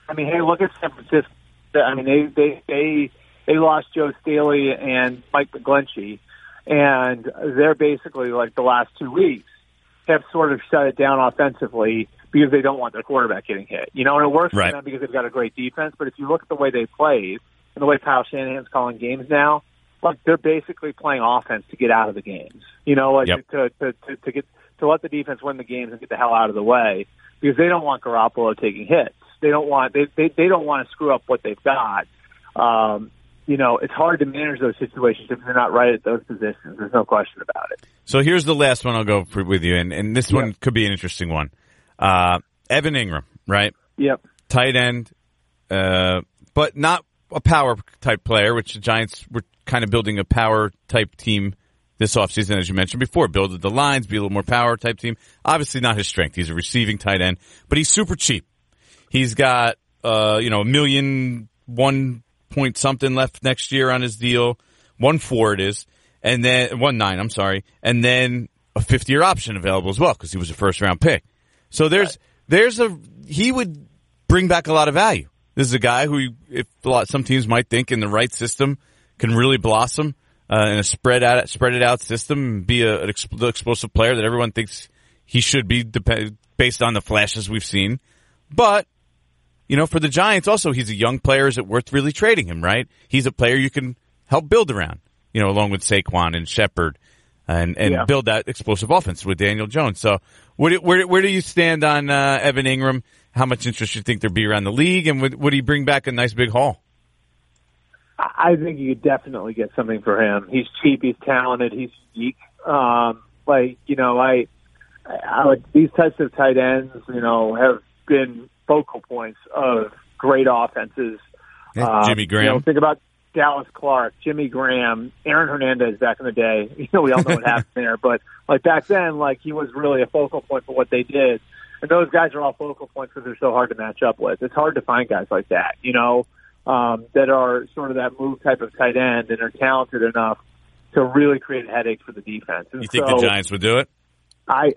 I mean, hey, look at San Francisco. I mean, they they they they lost Joe Staley and Mike McGlinchey, and they're basically like the last two weeks have sort of shut it down offensively because they don't want their quarterback getting hit. You know, and it works Right. for them because they've got a great defense. But if you look at the way they played and the way Kyle Shanahan's calling games now, like they're basically playing offense to get out of the games. You know, like Yep. to, to to to get to let the defense win the games and get the hell out of the way because they don't want Garoppolo taking hits. They don't want they they, they don't want to screw up what they've got. Um, you know, it's hard to manage those situations if they're not right at those positions. There's no question about it. So here's the last one I'll go for, with you, and, and this one could be an interesting one. Uh, Evan Engram, right? Yep. Tight end, uh, but not a power type player, which the Giants were kind of building a power type team this offseason, as you mentioned before. Build the lines, be a little more power type team. Obviously not his strength. He's a receiving tight end, but he's super cheap. He's got, uh, you know, a million, one point something left next year on his deal. One four it is. And then, one nine, I'm sorry. And then a fifth year option available as well because he was a first round pick. So there's, there's a, he would bring back a lot of value. This is a guy who, if a lot, some teams might think in the right system can really blossom, uh, in a spread out, spread it out system and be a, an ex- explosive player that everyone thinks he should be based on the flashes we've seen. But you know, for the Giants also, he's a young player. Is it worth really trading him, right? He's a player you can help build around, you know, along with Saquon and Shepard and, and Yeah. build that explosive offense with Daniel Jones. So where do, where, where do you stand on, uh, Evan Engram? How much interest you think there'd be around the league? And would, would he bring back a nice big haul? I think you could definitely get something for him. He's cheap. He's talented. He's unique. Um, like you know, I, I, like these types of tight ends. You know, have been focal points of great offenses. Yeah, Jimmy You Graham. know, think about Dallas Clark, Jimmy Graham, Aaron Hernandez back in the day. You know, we all know what happened there, but like back then, like he was really a focal point for what they did. And those guys are all focal points because they're so hard to match up with. It's hard to find guys like that, you know, um, that are sort of that move type of tight end and are talented enough to really create a headache for the defense. And You think so the Giants would do it? I,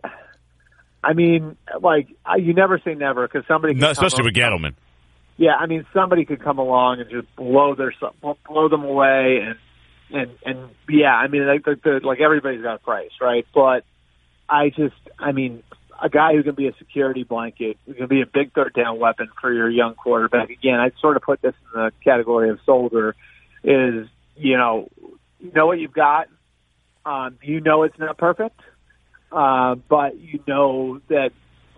I mean, like I, you never say never because somebody, No, especially with Gettleman. yeah, I mean, somebody could come along and just blow their blow them away, and and and yeah, I mean, like the, the, like everybody's got a price, right? But I just, I mean, a guy who can be a security blanket, who can be a big third down weapon for your young quarterback. Again, I'd sort of put this in the category of Solder. Is you know, you know what you've got. Um, you know it's not perfect, uh, but you know that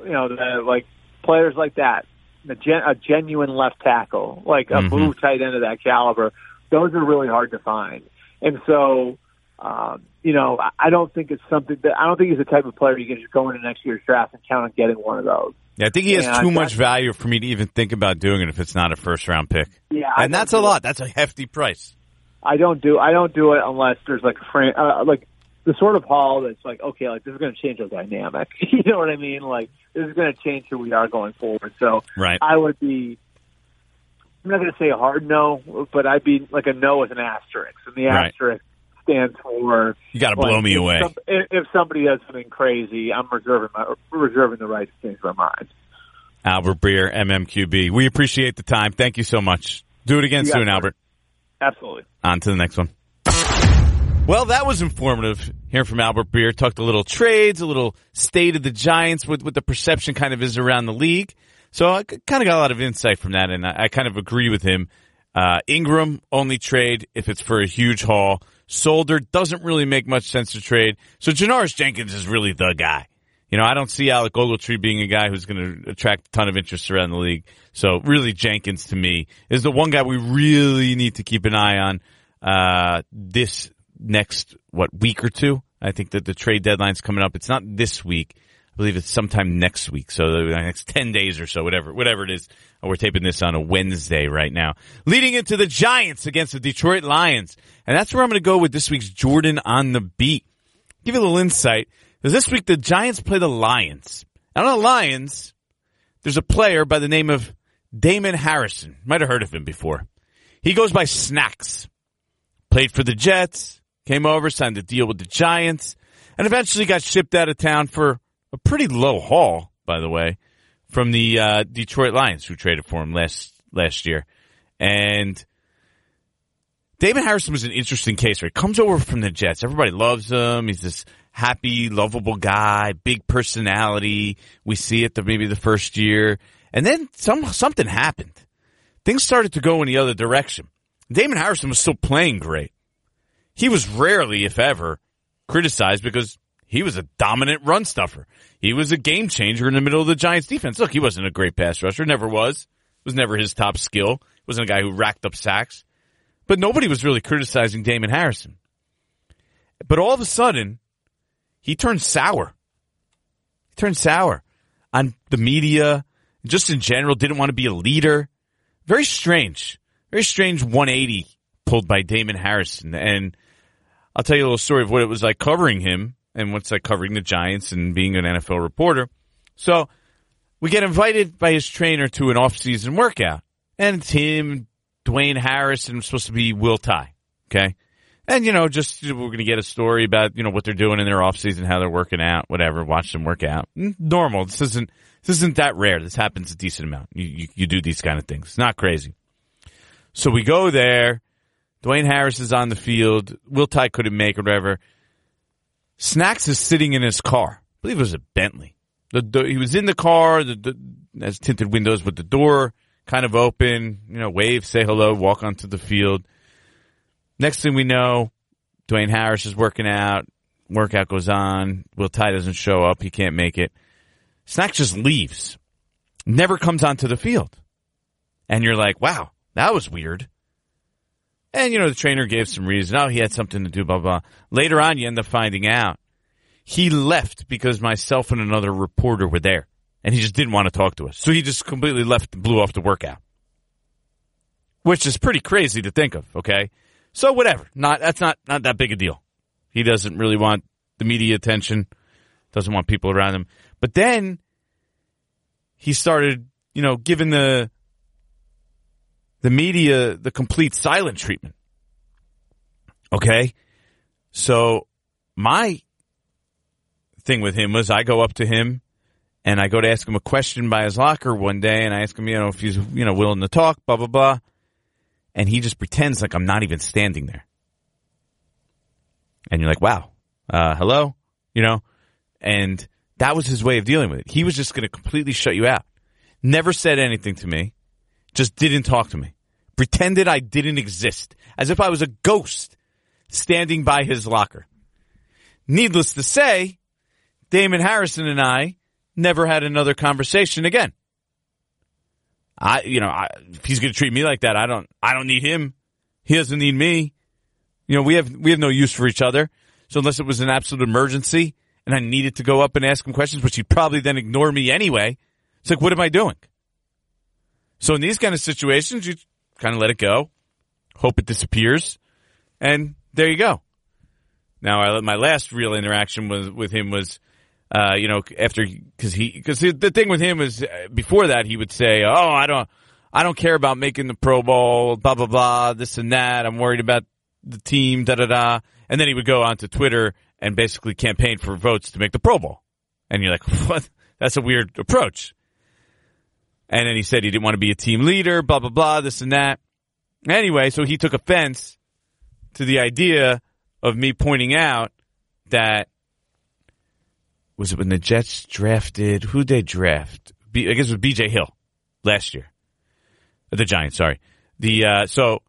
you know that like players like that a, gen- a genuine left tackle, like a Mhm. move tight end of that caliber, those are really hard to find. And so, um, you know, I- don't think it's something that I don't think he's the type of player you can just go into next year's draft and count on getting one of those. Yeah, I think he has too much value for me to even think about doing it if it's not a first round pick. Yeah, And that's a do it. lot. That's a hefty price. I don't do I don't do it unless there's like a frame, uh, like the sort of haul that's like okay, like this is going to change our dynamic. you know what I mean? Like this is going to change who we are going forward. So Right. I would be. I'm not going to say a hard no, but I'd be like a no with an asterisk, and the Right. asterisk stands for You got to blow me if away. some- if, somebody does something crazy, I'm reserving my reserving the right to change my mind. Albert Breer, MMQB. We appreciate the time. Thank you so much. Do it again You soon. Albert. Absolutely. On to the next one. Well, that was informative. Hearing from Albert Breer, talked a little trades, a little state of the Giants, with what the perception kind of is around the league. So I kind of got a lot of insight from that, and I, I kind of agree with him. Uh, Engram only trade if it's for a huge haul. Solder doesn't really make much sense to trade. So Janoris Jenkins is really the guy. You know, I don't see Alec Ogletree being a guy who's going to attract a ton of interest around the league. So really Jenkins to me is the one guy we really need to keep an eye on, uh, this next, what, week or two? I think that the trade deadline's coming up. It's not this week. I believe it's sometime next week. So the next 10 days or so, whatever, whatever it is. We're taping this on a Wednesday right now. Leading into the Giants against the Detroit Lions. And that's where I'm going to go with this week's Jordan on the beat. Give you a little insight. Because this week the Giants play the Lions. And on the Lions, there's a player by the name of Damon Harrison. Might have heard of him before. He goes by Snacks. Played for the Jets, came over, signed a deal with the Giants, and eventually got shipped out of town for a pretty low haul, by the way, from the uh, Detroit Lions, who traded for him last last year. And David Harrison was an interesting case. Right, comes over from the Jets. Everybody loves him. He's this happy, lovable guy, big personality. We see it the maybe the first year, and then some something happened. Things started to go in the other direction. Damon Harrison was still playing great. He was rarely, if ever, criticized because he was a dominant run stuffer. He was a game changer in the middle of the Giants defense. Look, he wasn't a great pass rusher, never was. It was never his top skill. It Wasn't a guy who racked up sacks. But nobody was really criticizing Damon Harrison. But all of a sudden, he turned sour. He turned sour on the media, just in general, didn't want to be a leader. Very strange. Very strange 180 pulled by Damon Harrison. And I'll tell you a little story of what it was like covering him and what's like covering the Giants and being an NFL reporter. So we get invited by his trainer to an off-season workout. And it's him, Dwayne Harris, and supposed to be Will Tye. Okay. And, you know, just we're going to get a story about, you know, what they're doing in their off season, how they're working out, whatever, watch them work out. Normal. This isn't, this isn't that rare. This happens a decent amount. You, you, you do these kind of things. It's not crazy. So we go there. Dwayne Harris is on the field. Will Tye couldn't make or whatever. Snacks is sitting in his car. I believe it was a Bentley. The, the, he was in the car, the, the, has tinted windows with the door kind of open, you know, wave, say hello, walk onto the field. Next thing we know, Dwayne Harris is working out. Workout goes on. Will Tye doesn't show up. He can't make it. Snacks just leaves. Never comes onto the field. And you're like, wow, that was weird. And, you know, the trainer gave some reason. Oh, he had something to do, blah, blah. Later on, you end up finding out he left because myself and another reporter were there. And he just didn't want to talk to us. So he just completely left blew off the workout. Which is pretty crazy to think of, okay? So whatever. Not that's not not that big a deal. He doesn't really want the media attention, doesn't want people around him. But then he started, you know, giving the the media the complete silent treatment. Okay? So my thing with him was I go up to him and I go to ask him a question by his locker one day and I ask him, you know, if he's, you know, willing to talk, blah, blah, blah. And he just pretends like I'm not even standing there. And you're like, wow, uh, hello, you know, and that was his way of dealing with it. He was just going to completely shut you out. Never said anything to me. Just didn't talk to me. Pretended I didn't exist as if I was a ghost standing by his locker. Needless to say, Damon Harrison and I never had another conversation again. I, you know, I, if he's going to treat me like that, I don't, I don't need him. He doesn't need me. You know, we have, we have no use for each other. So unless it was an absolute emergency and I needed to go up and ask him questions, which he'd probably then ignore me anyway. It's like, what am I doing? So in these kind of situations, you kind of let it go, hope it disappears, and there you go. Now, I, my last real interaction was with him was, uh, you know, after because he because the thing with him is uh, before that he would say, "Oh, I don't, I don't care about making the Pro Bowl, blah blah blah, this and that. I'm worried about the team, da da da." And then he would go onto Twitter and basically campaign for votes to make the Pro Bowl. And you're like, "What? That's a weird approach." And then he said he didn't want to be a team leader, blah, blah, blah, this and that. Anyway, so he took offense to the idea of me pointing out that was it when the Jets drafted who they draft? B, I guess it was B.J. Hill last year. Uh, the Giants, sorry. The uh, so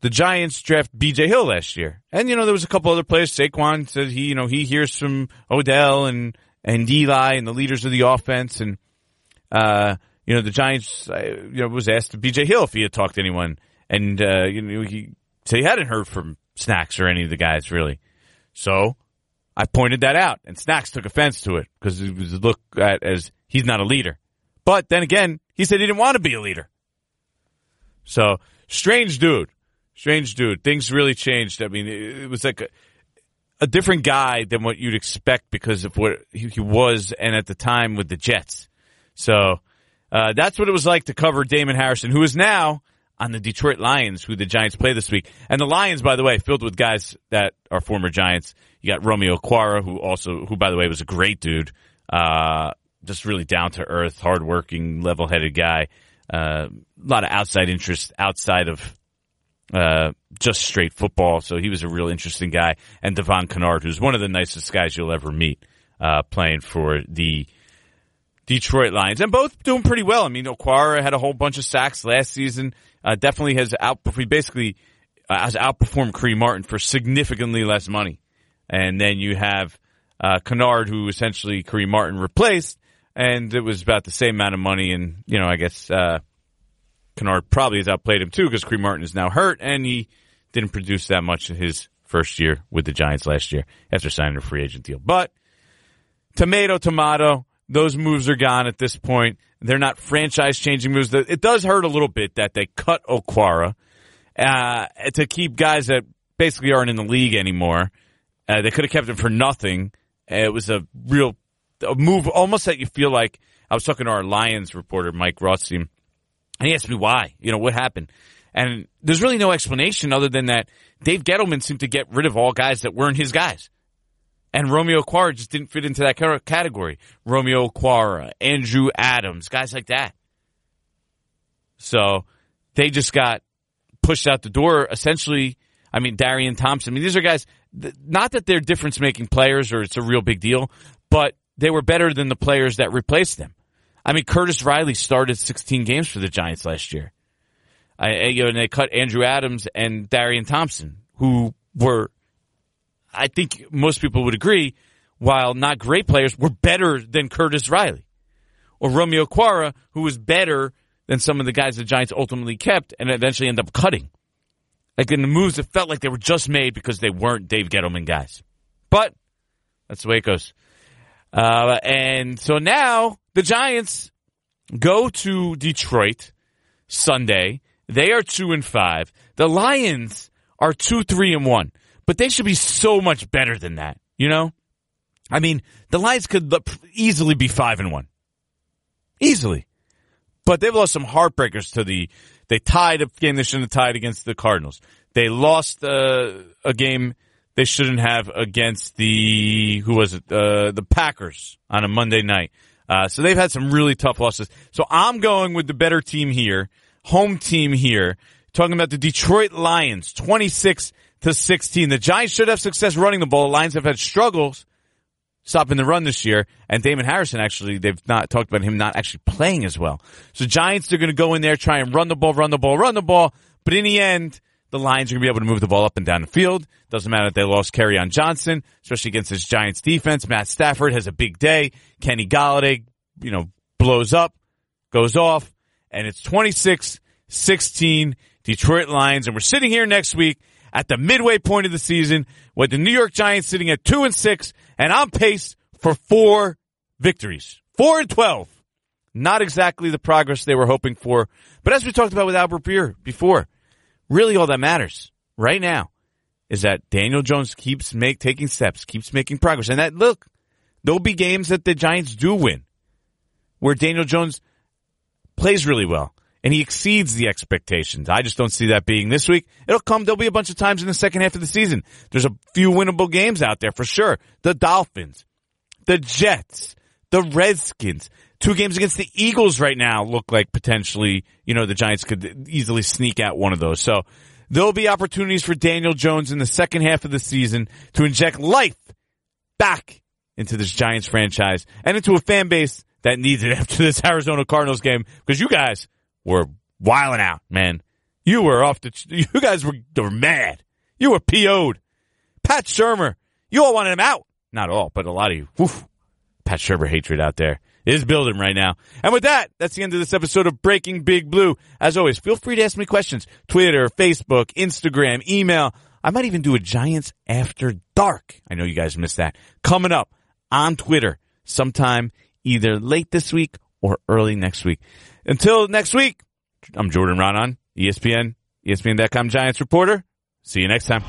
the Giants draft B.J. Hill last year, and you know there was a couple other players. Saquon said he, you know, he hears from Odell and and Eli and the leaders of the offense, and uh, you know the Giants, uh, you know, was asked to B.J. Hill if he had talked to anyone, and uh, you know he said he hadn't heard from Snacks or any of the guys really. So I pointed that out, and Snacks took offense to it because it was looked at as he's not a leader. But then again, he said he didn't want to be a leader. So strange dude, strange dude. Things really changed. I mean, it was like a, a different guy than what you'd expect because of what he was and at the time with the Jets. So uh, that's what it was like to cover Damon Harrison, who is now on the Detroit Lions, who the Giants play this week. And the Lions, by the way, filled with guys that are former Giants. You got Romeo Okwara, who also, who by the way was a great dude, uh, just really down to earth, hardworking, level headed guy. Uh, a lot of outside interest outside of uh, just straight football. So he was a real interesting guy. And Devon Kennard, who's one of the nicest guys you'll ever meet, uh, playing for the Detroit Lions, and both doing pretty well. I mean, Okwara had a whole bunch of sacks last season. Uh, definitely has outperformed, basically uh, has outperformed Kareem Martin for significantly less money. And then you have uh, Kennard, who essentially Kareem Martin replaced, and it was about the same amount of money. And you know, I guess uh, Kennard probably has outplayed him too because Kareem Martin is now hurt, and he didn't produce that much in his first year with the Giants last year after signing a free agent deal. But tomato, tomato those moves are gone at this point. They're not franchise changing moves. It does hurt a little bit that they cut Okwara uh, to keep guys that basically aren't in the league anymore. Uh, they could have kept him for nothing. It was a real a move, almost that you feel like I was talking to our Lions reporter Mike Rothstein, and he asked me why. You know what happened, and there's really no explanation other than that Dave Gettleman seemed to get rid of all guys that weren't his guys. And Romeo Okwara just didn't fit into that category. Romeo Okwara, Andrew Adams, guys like that. So they just got pushed out the door. Essentially, I mean, Darian Thompson. I mean, these are guys, not that they're difference making players or it's a real big deal, but they were better than the players that replaced them. I mean, Curtis Riley started 16 games for the Giants last year. I, you know, and they cut Andrew Adams and Darian Thompson, who were I think most people would agree, while not great players, were better than Curtis Riley or Romeo Okwara, who was better than some of the guys the Giants ultimately kept and eventually end up cutting. Like in the moves, it felt like they were just made because they weren't Dave Gettleman guys. But that's the way it goes. Uh, and so now the Giants go to Detroit Sunday. They are two and five. The Lions are two, three and one but they should be so much better than that. You know, I mean, the Lions could easily be five and one, easily, but they've lost some heartbreakers to the. They tied a game they shouldn't have tied against the Cardinals. They lost uh, a game they shouldn't have against the who was it uh, the Packers on a Monday night. Uh, so they've had some really tough losses. So I'm going with the better team here, home team here. Talking about the Detroit Lions, 26 to 16. The Giants should have success running the ball. The Lions have had struggles stopping the run this year. And Damon Harrison, actually, they've not talked about him not actually playing as well. So Giants they're going to go in there, try and run the ball, run the ball, run the ball. But in the end, the Lions are going to be able to move the ball up and down the field. Doesn't matter if they lost Kerryon Johnson, especially against this Giants defense. Matt Stafford has a big day. Kenny Golladay, you know, blows up, goes off, and it's 26-16 Detroit Lions. And we're sitting here next week at the midway point of the season with the New York Giants sitting at two and six and on pace for four victories. Four and 12. Not exactly the progress they were hoping for. But as we talked about with Albert Breer before, really all that matters right now is that Daniel Jones keeps make, taking steps, keeps making progress. And that, look, there'll be games that the Giants do win where Daniel Jones plays really well and he exceeds the expectations. I just don't see that being this week. It'll come. There'll be a bunch of times in the second half of the season. There's a few winnable games out there for sure. The Dolphins, the Jets, the Redskins. Two games against the Eagles right now look like potentially, you know, the Giants could easily sneak out one of those. So there'll be opportunities for Daniel Jones in the second half of the season to inject life back into this Giants franchise and into a fan base that needs it after this Arizona Cardinals game because you guys were wiling out, man. You were off the, you guys were, were mad. You were PO'd. Pat Shurmur, you all wanted him out. Not all, but a lot of you. Woof. Pat Shurmur hatred out there is building right now. And with that, that's the end of this episode of Breaking Big Blue. As always, feel free to ask me questions. Twitter, Facebook, Instagram, email. I might even do a Giants After Dark. I know you guys missed that. Coming up on Twitter sometime either late this week or early next week. Until next week, I'm Jordan Raanan, ESPN, ESPN.com Giants reporter. See you next time.